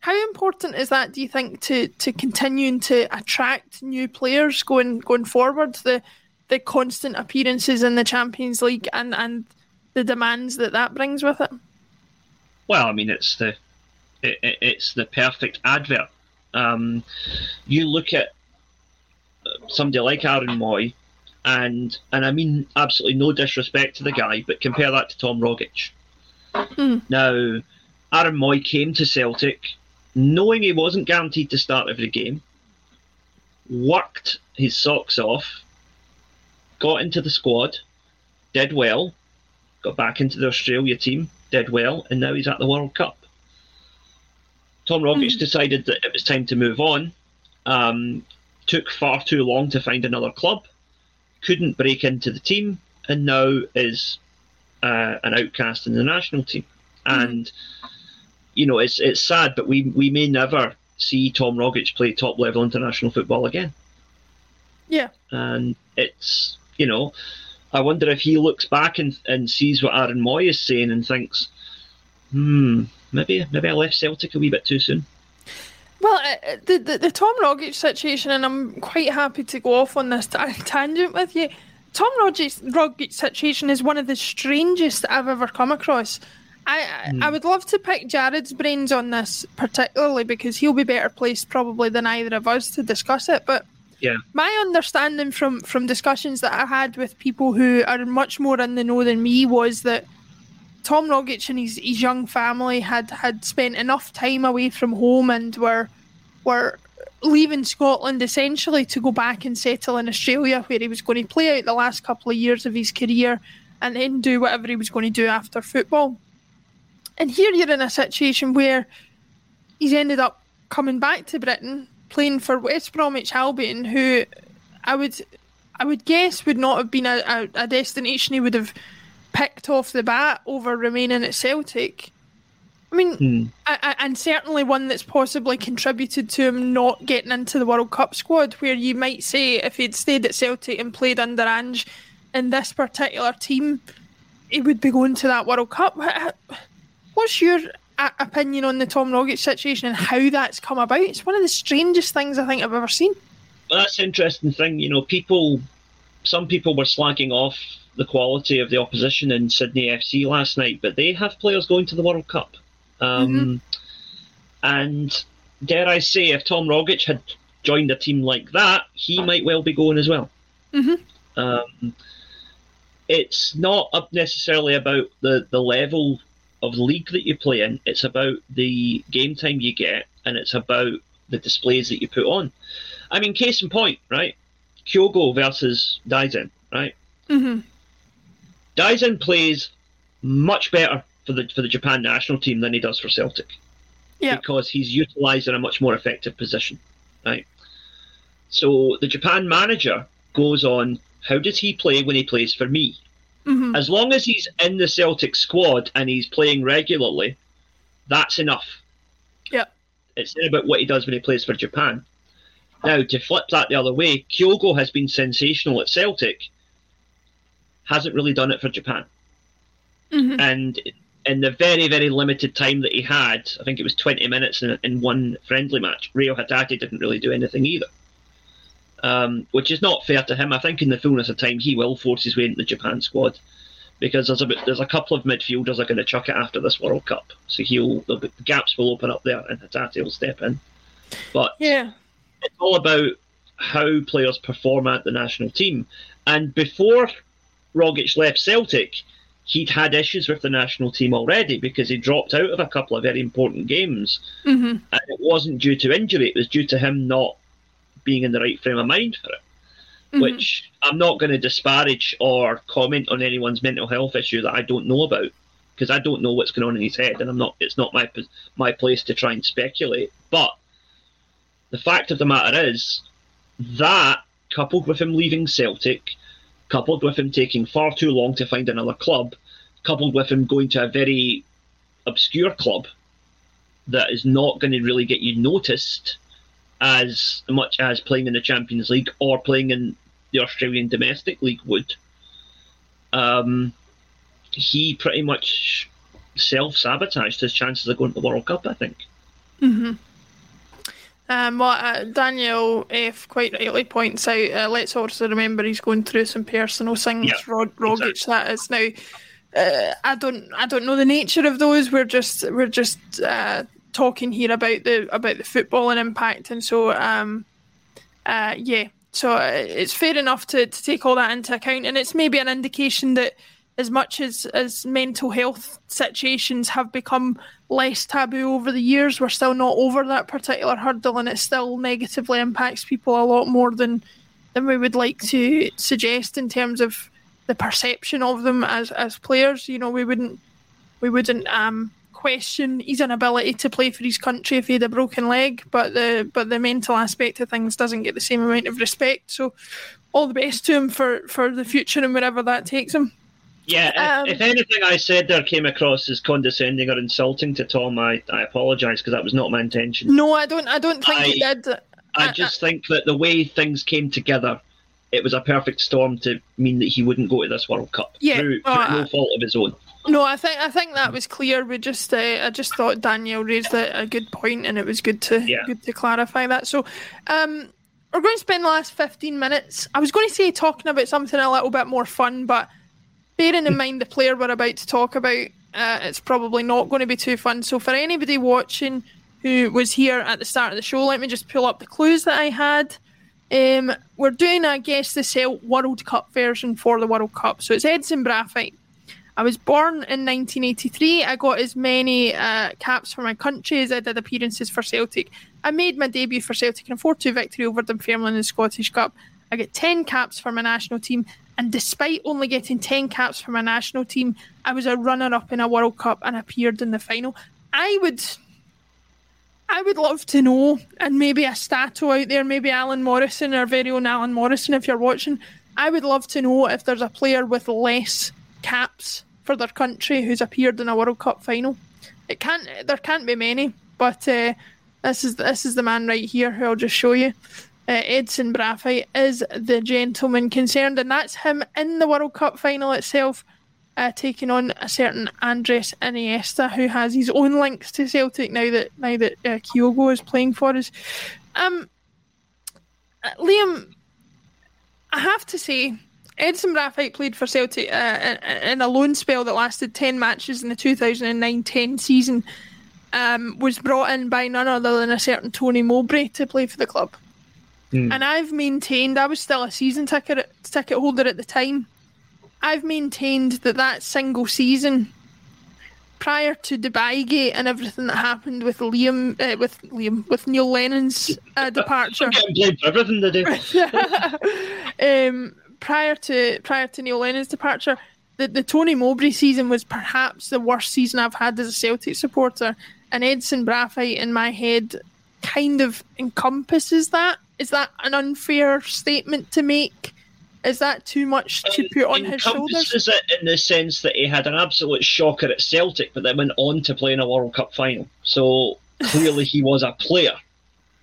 How important is that, do you think, to to continuing to attract new players going going forward? The the constant appearances in the Champions League and and the demands that that brings with it. Well, I mean, it's the it, it's the perfect advert. Um, you look at somebody like Aaron Mooy, and and I mean absolutely no disrespect to the guy, but compare that to Tom Rogic. Mm. Now, Aaron Mooy came to Celtic knowing he wasn't guaranteed to start every game, worked his socks off, got into the squad, did well, got back into the Australia team, did well, and now he's at the World Cup. Tom Rogic mm. decided that it was time to move on. Um, took far too long to find another club, couldn't break into the team, and now is uh, an outcast in the national team. Mm. And you know, it's it's sad, but we we may never see Tom Rogic play top level international football again. Yeah, and it's you know, I wonder if he looks back and, and sees what Aaron Mooy is saying and thinks, hmm, maybe maybe I left Celtic a wee bit too soon. Well, uh, the, the, the Tom Rogic situation, and I'm quite happy to go off on this t- tangent with you. Tom Rogic, Rogic situation is one of the strangest I've ever come across. I mm. I would love to pick Jared's brains on this particularly because he'll be better placed probably than either of us to discuss it. But yeah, my understanding from from discussions that I had with people who are much more in the know than me was that Tom Rogic and his, his young family had had spent enough time away from home and were were leaving Scotland essentially to go back and settle in Australia where he was going to play out the last couple of years of his career and then do whatever he was going to do after football. And here you're in a situation where he's ended up coming back to Britain, playing for West Bromwich Albion, who I would I would guess would not have been a, a, a destination he would have picked off the bat over remaining at Celtic. I mean, hmm. and certainly one that's possibly contributed to him not getting into the World Cup squad, where you might say if he'd stayed at Celtic and played under Ange in this particular team, he would be going to that World Cup. What's your opinion on the Tom Rogic situation and how that's come about? It's one of the strangest things I think I've ever seen. Well, that's an interesting thing. You know, people, some people were slagging off the quality of the opposition in Sydney FC last night, but they have players going to the World Cup. Um, mm-hmm. And dare I say, if Tom Rogic had joined a team like that, he might well be going as well. Mm-hmm. Um, it's not necessarily about the, the level of league that you play in. It's about the game time you get, and it's about the displays that you put on. I mean, case in point, right? Kyogo versus Daizen, right? Mm-hmm. Daizen plays much better for the for the Japan national team than he does for Celtic. Yeah. Because he's utilised in a much more effective position. Right. So the Japan manager goes on, how does he play when he plays for me? Mm-hmm. As long as he's in the Celtic squad and he's playing regularly, that's enough. Yeah. It's not about what he does when he plays for Japan. Now, to flip that the other way, Kyogo has been sensational at Celtic, hasn't really done it for Japan. Mm-hmm. And in the very, very limited time that he had, I think it was 20 minutes in, in one friendly match, Reo Hatate didn't really do anything either. Um, which is not fair to him. I think in the fullness of time, he will force his way into the Japan squad because there's a there's a couple of midfielders are going to chuck it after this World Cup, so he'll the gaps will open up there, and Hatate will step in. But yeah, it's all about how players perform at the national team. And before Rogic left Celtic, he'd had issues with the national team already because he dropped out of a couple of very important games. Mm-hmm. And it wasn't due to injury, it was due to him not being in the right frame of mind for it. Mm-hmm. Which I'm not going to disparage or comment on anyone's mental health issue that I don't know about because I don't know what's going on in his head, and I'm not. It's not my my place to try and speculate. But the fact of the matter is that coupled with him leaving Celtic, coupled with him taking far too long to find another club, coupled with him going to a very obscure club that is not going to really get you noticed as much as playing in the Champions League or playing in the Australian domestic league would. Um, he pretty much self sabotaged his chances of going to the World Cup. I think. Mm-hmm. Um, well, uh, Daniel F quite rightly points out. Uh, let's also remember he's going through some personal things. Yeah, Rod, Rogic, exactly. that is now. Uh, I don't, I don't know the nature of those. We're just, we're just uh, talking here about the about the football and impact, and so, um, uh, yeah. So uh, it's fair enough to, to take all that into account, and it's maybe an indication that as much as as mental health situations have become less taboo over the years, we're still not over that particular hurdle, and it still negatively impacts people a lot more than than we would like to suggest in terms of the perception of them as as players. You know, we wouldn't we wouldn't um, question his inability to play for his country if he had a broken leg, but the but the mental aspect of things doesn't get the same amount of respect. So, all the best to him for for the future and wherever that takes him. Yeah, if, Um, if anything I said there came across as condescending or insulting to Tom, I, I apologise because that was not my intention. No, I don't. I don't think he I- did. I just think that the way things came together, it was a perfect storm to mean that he wouldn't go to this World Cup Yeah, through, through I- no fault of his own. No, I think I think that was clear. We just uh, I just thought Daniel raised a, a good point, and it was good to Yeah. good to clarify that. So, um, we're going to spend the last fifteen minutes. I was going to say talking about something a little bit more fun, but bearing in mind the player we're about to talk about, uh, it's probably not going to be too fun. So, for anybody watching who was here at the start of the show, let me just pull up the clues that I had. Um, we're doing a guess the cell World Cup version for the World Cup. So it's Edson Braafheid. I was born in 1983. I got as many uh, caps for my country as I did appearances for Celtic. I made my debut for Celtic in a 4 2 victory over Dunfermline in the Scottish Cup. I get 10 caps for my national team, and despite only getting 10 caps for my national team, I was a runner up in a World Cup and appeared in the final. I would. I would love to know, and maybe a stato out there, maybe Alan Morrison, our very own Alan Morrison, if you're watching. I would love to know if there's a player with less caps for their country who's appeared in a World Cup final. It can't. There can't be many, but uh, this is this is the man right here who I'll just show you. Uh, Edson Braafheid is the gentleman concerned, and that's him in the World Cup final itself, uh, taking on a certain Andres Iniesta, who has his own links to Celtic now that now that uh, Kyogo is playing for us. Um, uh, Liam, I have to say, Edson Braafheid played for Celtic uh, in- in a loan spell that lasted 10 matches in the 2009 10 season. Um, was brought in by none other than a certain Tony Mowbray to play for the club. And I've maintained, I was still a season ticket ticket holder at the time. I've maintained that that single season, prior to Dubai Gate and everything that happened with Liam, uh, with Liam, with Neil Lennon's uh, *laughs* departure, I'm getting blamed for everything they do. *laughs* um, prior to prior to Neil Lennon's departure, the, the Tony Mowbray season was perhaps the worst season I've had as a Celtic supporter, and Edson Braafheid in my head kind of encompasses that. Is that an unfair statement to make? Is that too much to put on his shoulders? encompasses it in the sense that he had an absolute shocker at Celtic, but then went on to play in a World Cup final. So clearly he was a player,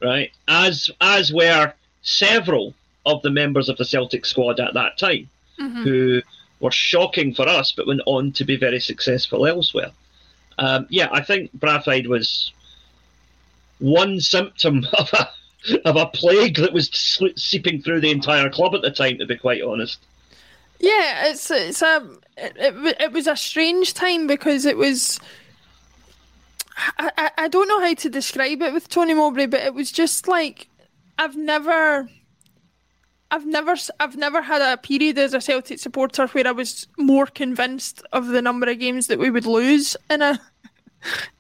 right? As as were several of the members of the Celtic squad at that time, Mhm. who were shocking for us, but went on to be very successful elsewhere. Um, yeah, I think Braafheid was one symptom *laughs* of a of a plague that was seeping through the entire club at the time. To be quite honest. Yeah, it's it's a it, it, it was a strange time because it was. I, I, I don't know how to describe it with Tony Mowbray, but it was just like I've never, I've never, I've never had a period as a Celtic supporter where I was more convinced of the number of games that we would lose in a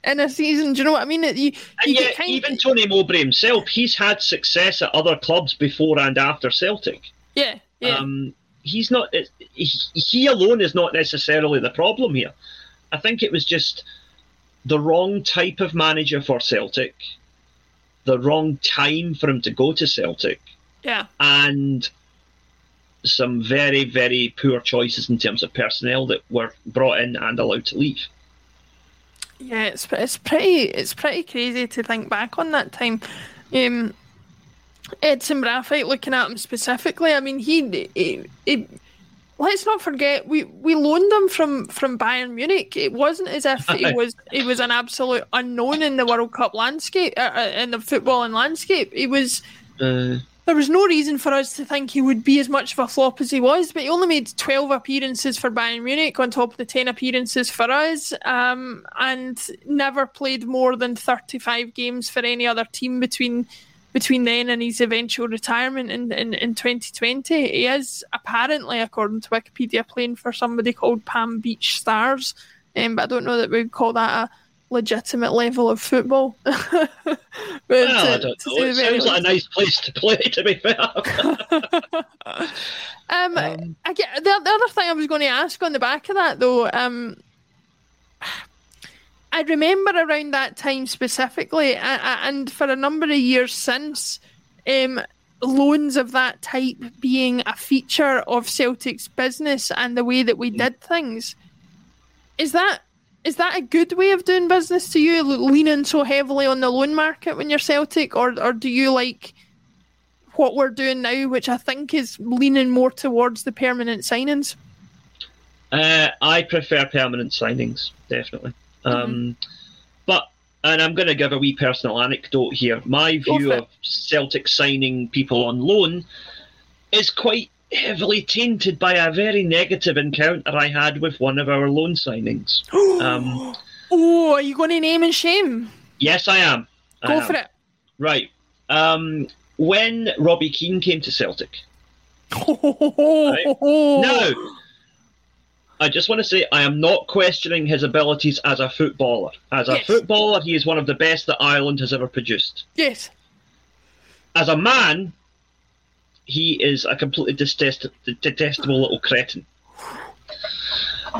in a season. Do you know what I mean? You, And you yet, even Tony Mowbray himself, he's had success at other clubs before and after Celtic. yeah, yeah. Um, he's not. He, he alone is not necessarily the problem here. I think it was just the wrong type of manager for Celtic, the wrong time for him to go to Celtic, yeah. and some very, very poor choices in terms of personnel that were brought in and allowed to leave. Yeah, it's it's pretty it's pretty crazy to think back on that time. Um, Edson Braafheid, looking at him specifically, I mean, he, he, he let's not forget we, we loaned him from, from Bayern Munich. It wasn't as if he *laughs* was he was an absolute unknown in the World Cup landscape, uh, uh in the footballing landscape. He was. Uh, there was no reason for us to think he would be as much of a flop as he was, but he only made 12 appearances for Bayern Munich on top of the 10 appearances for us, um, and never played more than 35 games for any other team between between then and his eventual retirement in, in, in 2020. He is apparently, according to Wikipedia, playing for somebody called Palm Beach Stars, um, but I don't know that we'd call that a legitimate level of football. *laughs* well, to, I don't know. It sounds like a nice place to play, to be fair. *laughs* *laughs* um, um, I get, the, the other thing I was going to ask on the back of that, though, um, I remember around that time specifically, and for a number of years since, um, loans of that type being a feature of Celtic's business and the way that we did things. Is that is that a good way of doing business to you, leaning so heavily on the loan market when you're Celtic, or or do you like what we're doing now, which I think is leaning more towards the permanent signings? Uh, I prefer permanent signings, definitely. Mm-hmm. Um, but and I'm going to give a wee personal anecdote here. My view of Celtic signing people on loan is quite heavily tainted by a very negative encounter I had with one of our loan signings. *gasps* Um, oh, are you going to name and shame? Yes, I am. Go I am. for it. Right. Um, when Robbie Keane came to Celtic. *laughs* right? No. I just want to say I am not questioning his abilities as a footballer. As a yes. footballer, he is one of the best that Ireland has ever produced. Yes. As a man, he is a completely detest- detestable little cretin.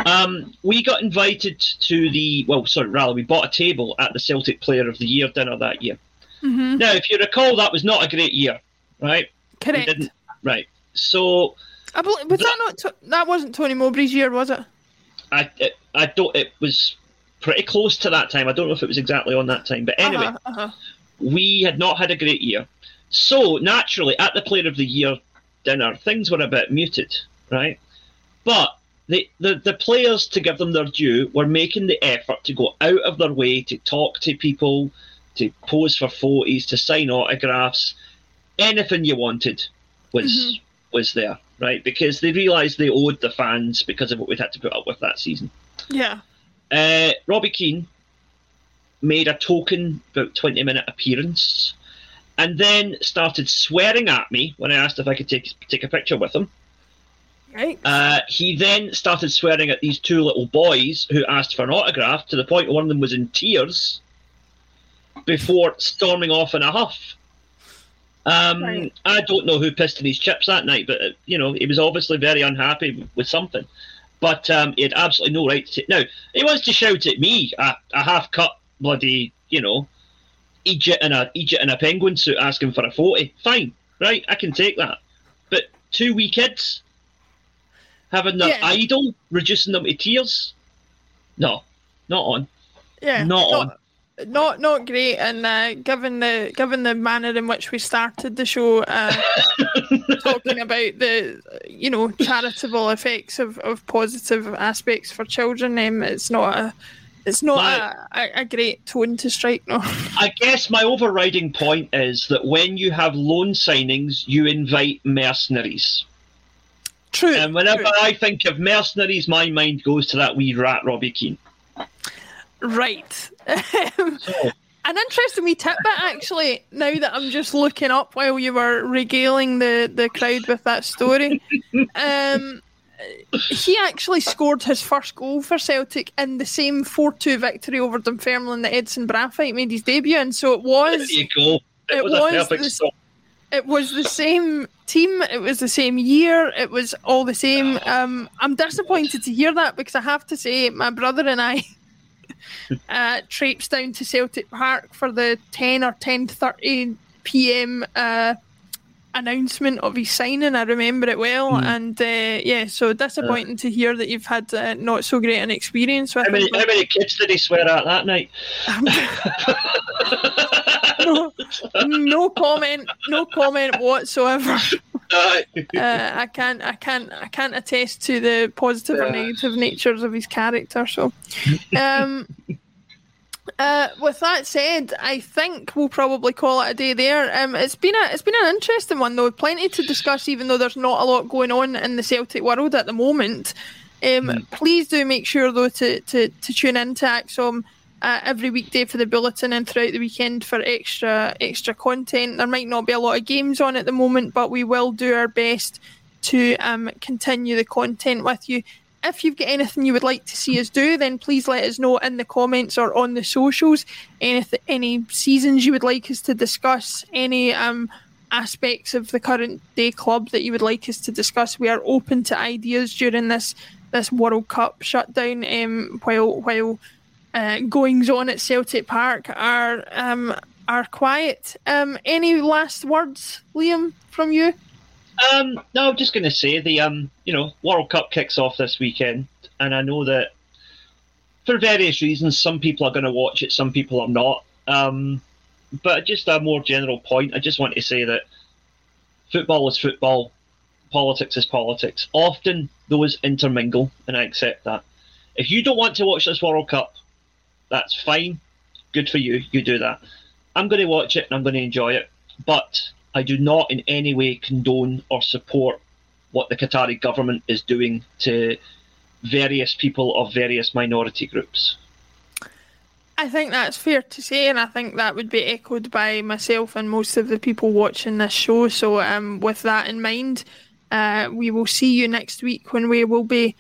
Um, we got invited to the well, sorry, rather, we bought a table at the Celtic Player of the Year dinner that year. Mm-hmm. Now, if you recall, that was not a great year, right? Correct. Didn't right. So, I believe, was that, that not that wasn't Tony Mowbray's year, was it? I it, I don't. It was pretty close to that time. I don't know if it was exactly on that time, but anyway, uh-huh, uh-huh. we had not had a great year. So naturally, at the Player of the Year dinner, things were a bit muted, right? But the, the, the players, to give them their due, were making the effort to go out of their way to talk to people, to pose for photos, to sign autographs. Anything you wanted was mm-hmm. was there, right? Because they realised they owed the fans because of what we'd had to put up with that season. Yeah. Uh, Robbie Keane made a token about twenty minute appearance and then started swearing at me when I asked if I could take take a picture with him. Right. Uh, he then started swearing at these two little boys who asked for an autograph to the point one of them was in tears before storming off in a huff. Um, right. I don't know who pissed in his chips that night, but uh, you know he was obviously very unhappy with something. But um, he had absolutely no right to. Now he wants to shout at me, a, a half-cut bloody, you know, Egypt in a Egypt in a penguin suit asking for a forty. Fine, right? I can take that. But two wee kids having their yeah. idol reducing them to tears. No, not on. Yeah, not, not on. Not not great, and uh, given the given the manner in which we started the show, uh, *laughs* talking about the you know charitable effects of, of positive aspects for children, um, it's not a it's not my, a, a, great tone to strike, no. *laughs* I guess my overriding point is that when you have loan signings, you invite mercenaries. True. And whenever true. I think of mercenaries, my mind goes to that wee rat, Robbie Keane. Right. *laughs* so. An interesting wee tidbit, actually. Now that I'm just looking up while you were regaling the, the crowd with that story, *laughs* um, he actually scored his first goal for Celtic in the same 4 2 victory over Dunfermline that Edson Braafheid made his debut in. So it was. There you go. It, it was, was the, it was the same team. It was the same year. It was all the same. Um, I'm disappointed to hear that because I have to say, my brother and I *laughs* uh, traipsed down to Celtic Park for the 10 or 10:30 p.m. Uh, announcement of his signing. I remember it well, mm. and uh, yeah, so disappointing uh, to hear that you've had uh, not so great an experience with. How many, how many kids did he swear at that night? *laughs* no, no comment, no comment whatsoever. uh, I can't, I can't, I can't attest to the positive or negative natures of his character. So, *laughs* um, uh, with that said, I think we'll probably call it a day there. Um, it's been a, it's been an interesting one though. Plenty to discuss, even though there's not a lot going on in the Celtic world at the moment. Um, mm. Please do make sure though to to, to tune in to ACSOM uh, every weekday for the bulletin and throughout the weekend for extra extra content. There might not be a lot of games on at the moment, but we will do our best to um, continue the content with you. If you've got anything you would like to see us do, then please let us know in the comments or on the socials. Any any seasons you would like us to discuss, any um, aspects of the current day club that you would like us to discuss. We are open to ideas during this this World Cup shutdown. Um, while while uh, goings on at Celtic Park are um, are quiet. Um, any last words, Liam, from you? Um, no, I'm just going to say the um, you know World Cup kicks off this weekend, and I know that for various reasons, some people are going to watch it, some people are not. Um, but just a more general point, I just want to say that football is football, politics is politics. Often those intermingle, and I accept that. If you don't want to watch this World Cup, that's fine. Good for you. You do that. I'm going to watch it and I'm going to enjoy it. But I do not in any way condone or support what the Qatari government is doing to various people of various minority groups. I think that's fair to say, and I think that would be echoed by myself and most of the people watching this show. So, um, with that in mind, uh, we will see you next week when we will be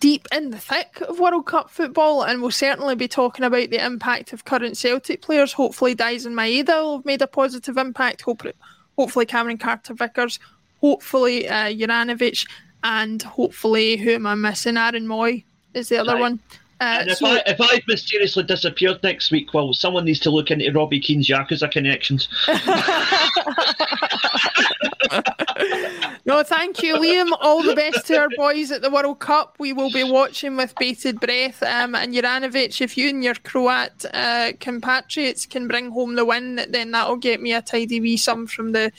deep in the thick of World Cup football, and we'll certainly be talking about the impact of current Celtic players. Hopefully, Daizen Maeda will have made a positive impact. Hopefully, hopefully Cameron Carter Vickers, hopefully uh, Juranovic, and hopefully who am I missing? Aaron Mooy is the other right. one. Uh, and if, so, I, if I've mysteriously disappeared next week, well, someone needs to look into Robbie Keane's Yakuza connections. *laughs* no, thank you, Liam. All the best to our boys at the World Cup. We will be watching with bated breath. Um, and Juranovic, if you and your Croat uh, compatriots can bring home the win, then that'll get me a tidy wee sum from the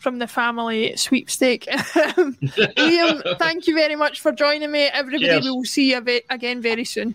from the family sweepstake. *laughs* Liam, *laughs* thank you very much for joining me. Everybody, Cheers. we will see you again very soon.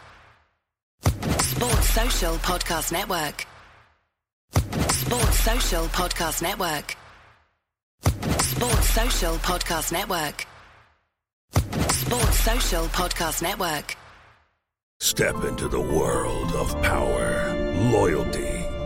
Sports Social Podcast Network. Sports Social Podcast Network. Sports Social Podcast Network. Sports Social Podcast Network. Step into the world of power, loyalty,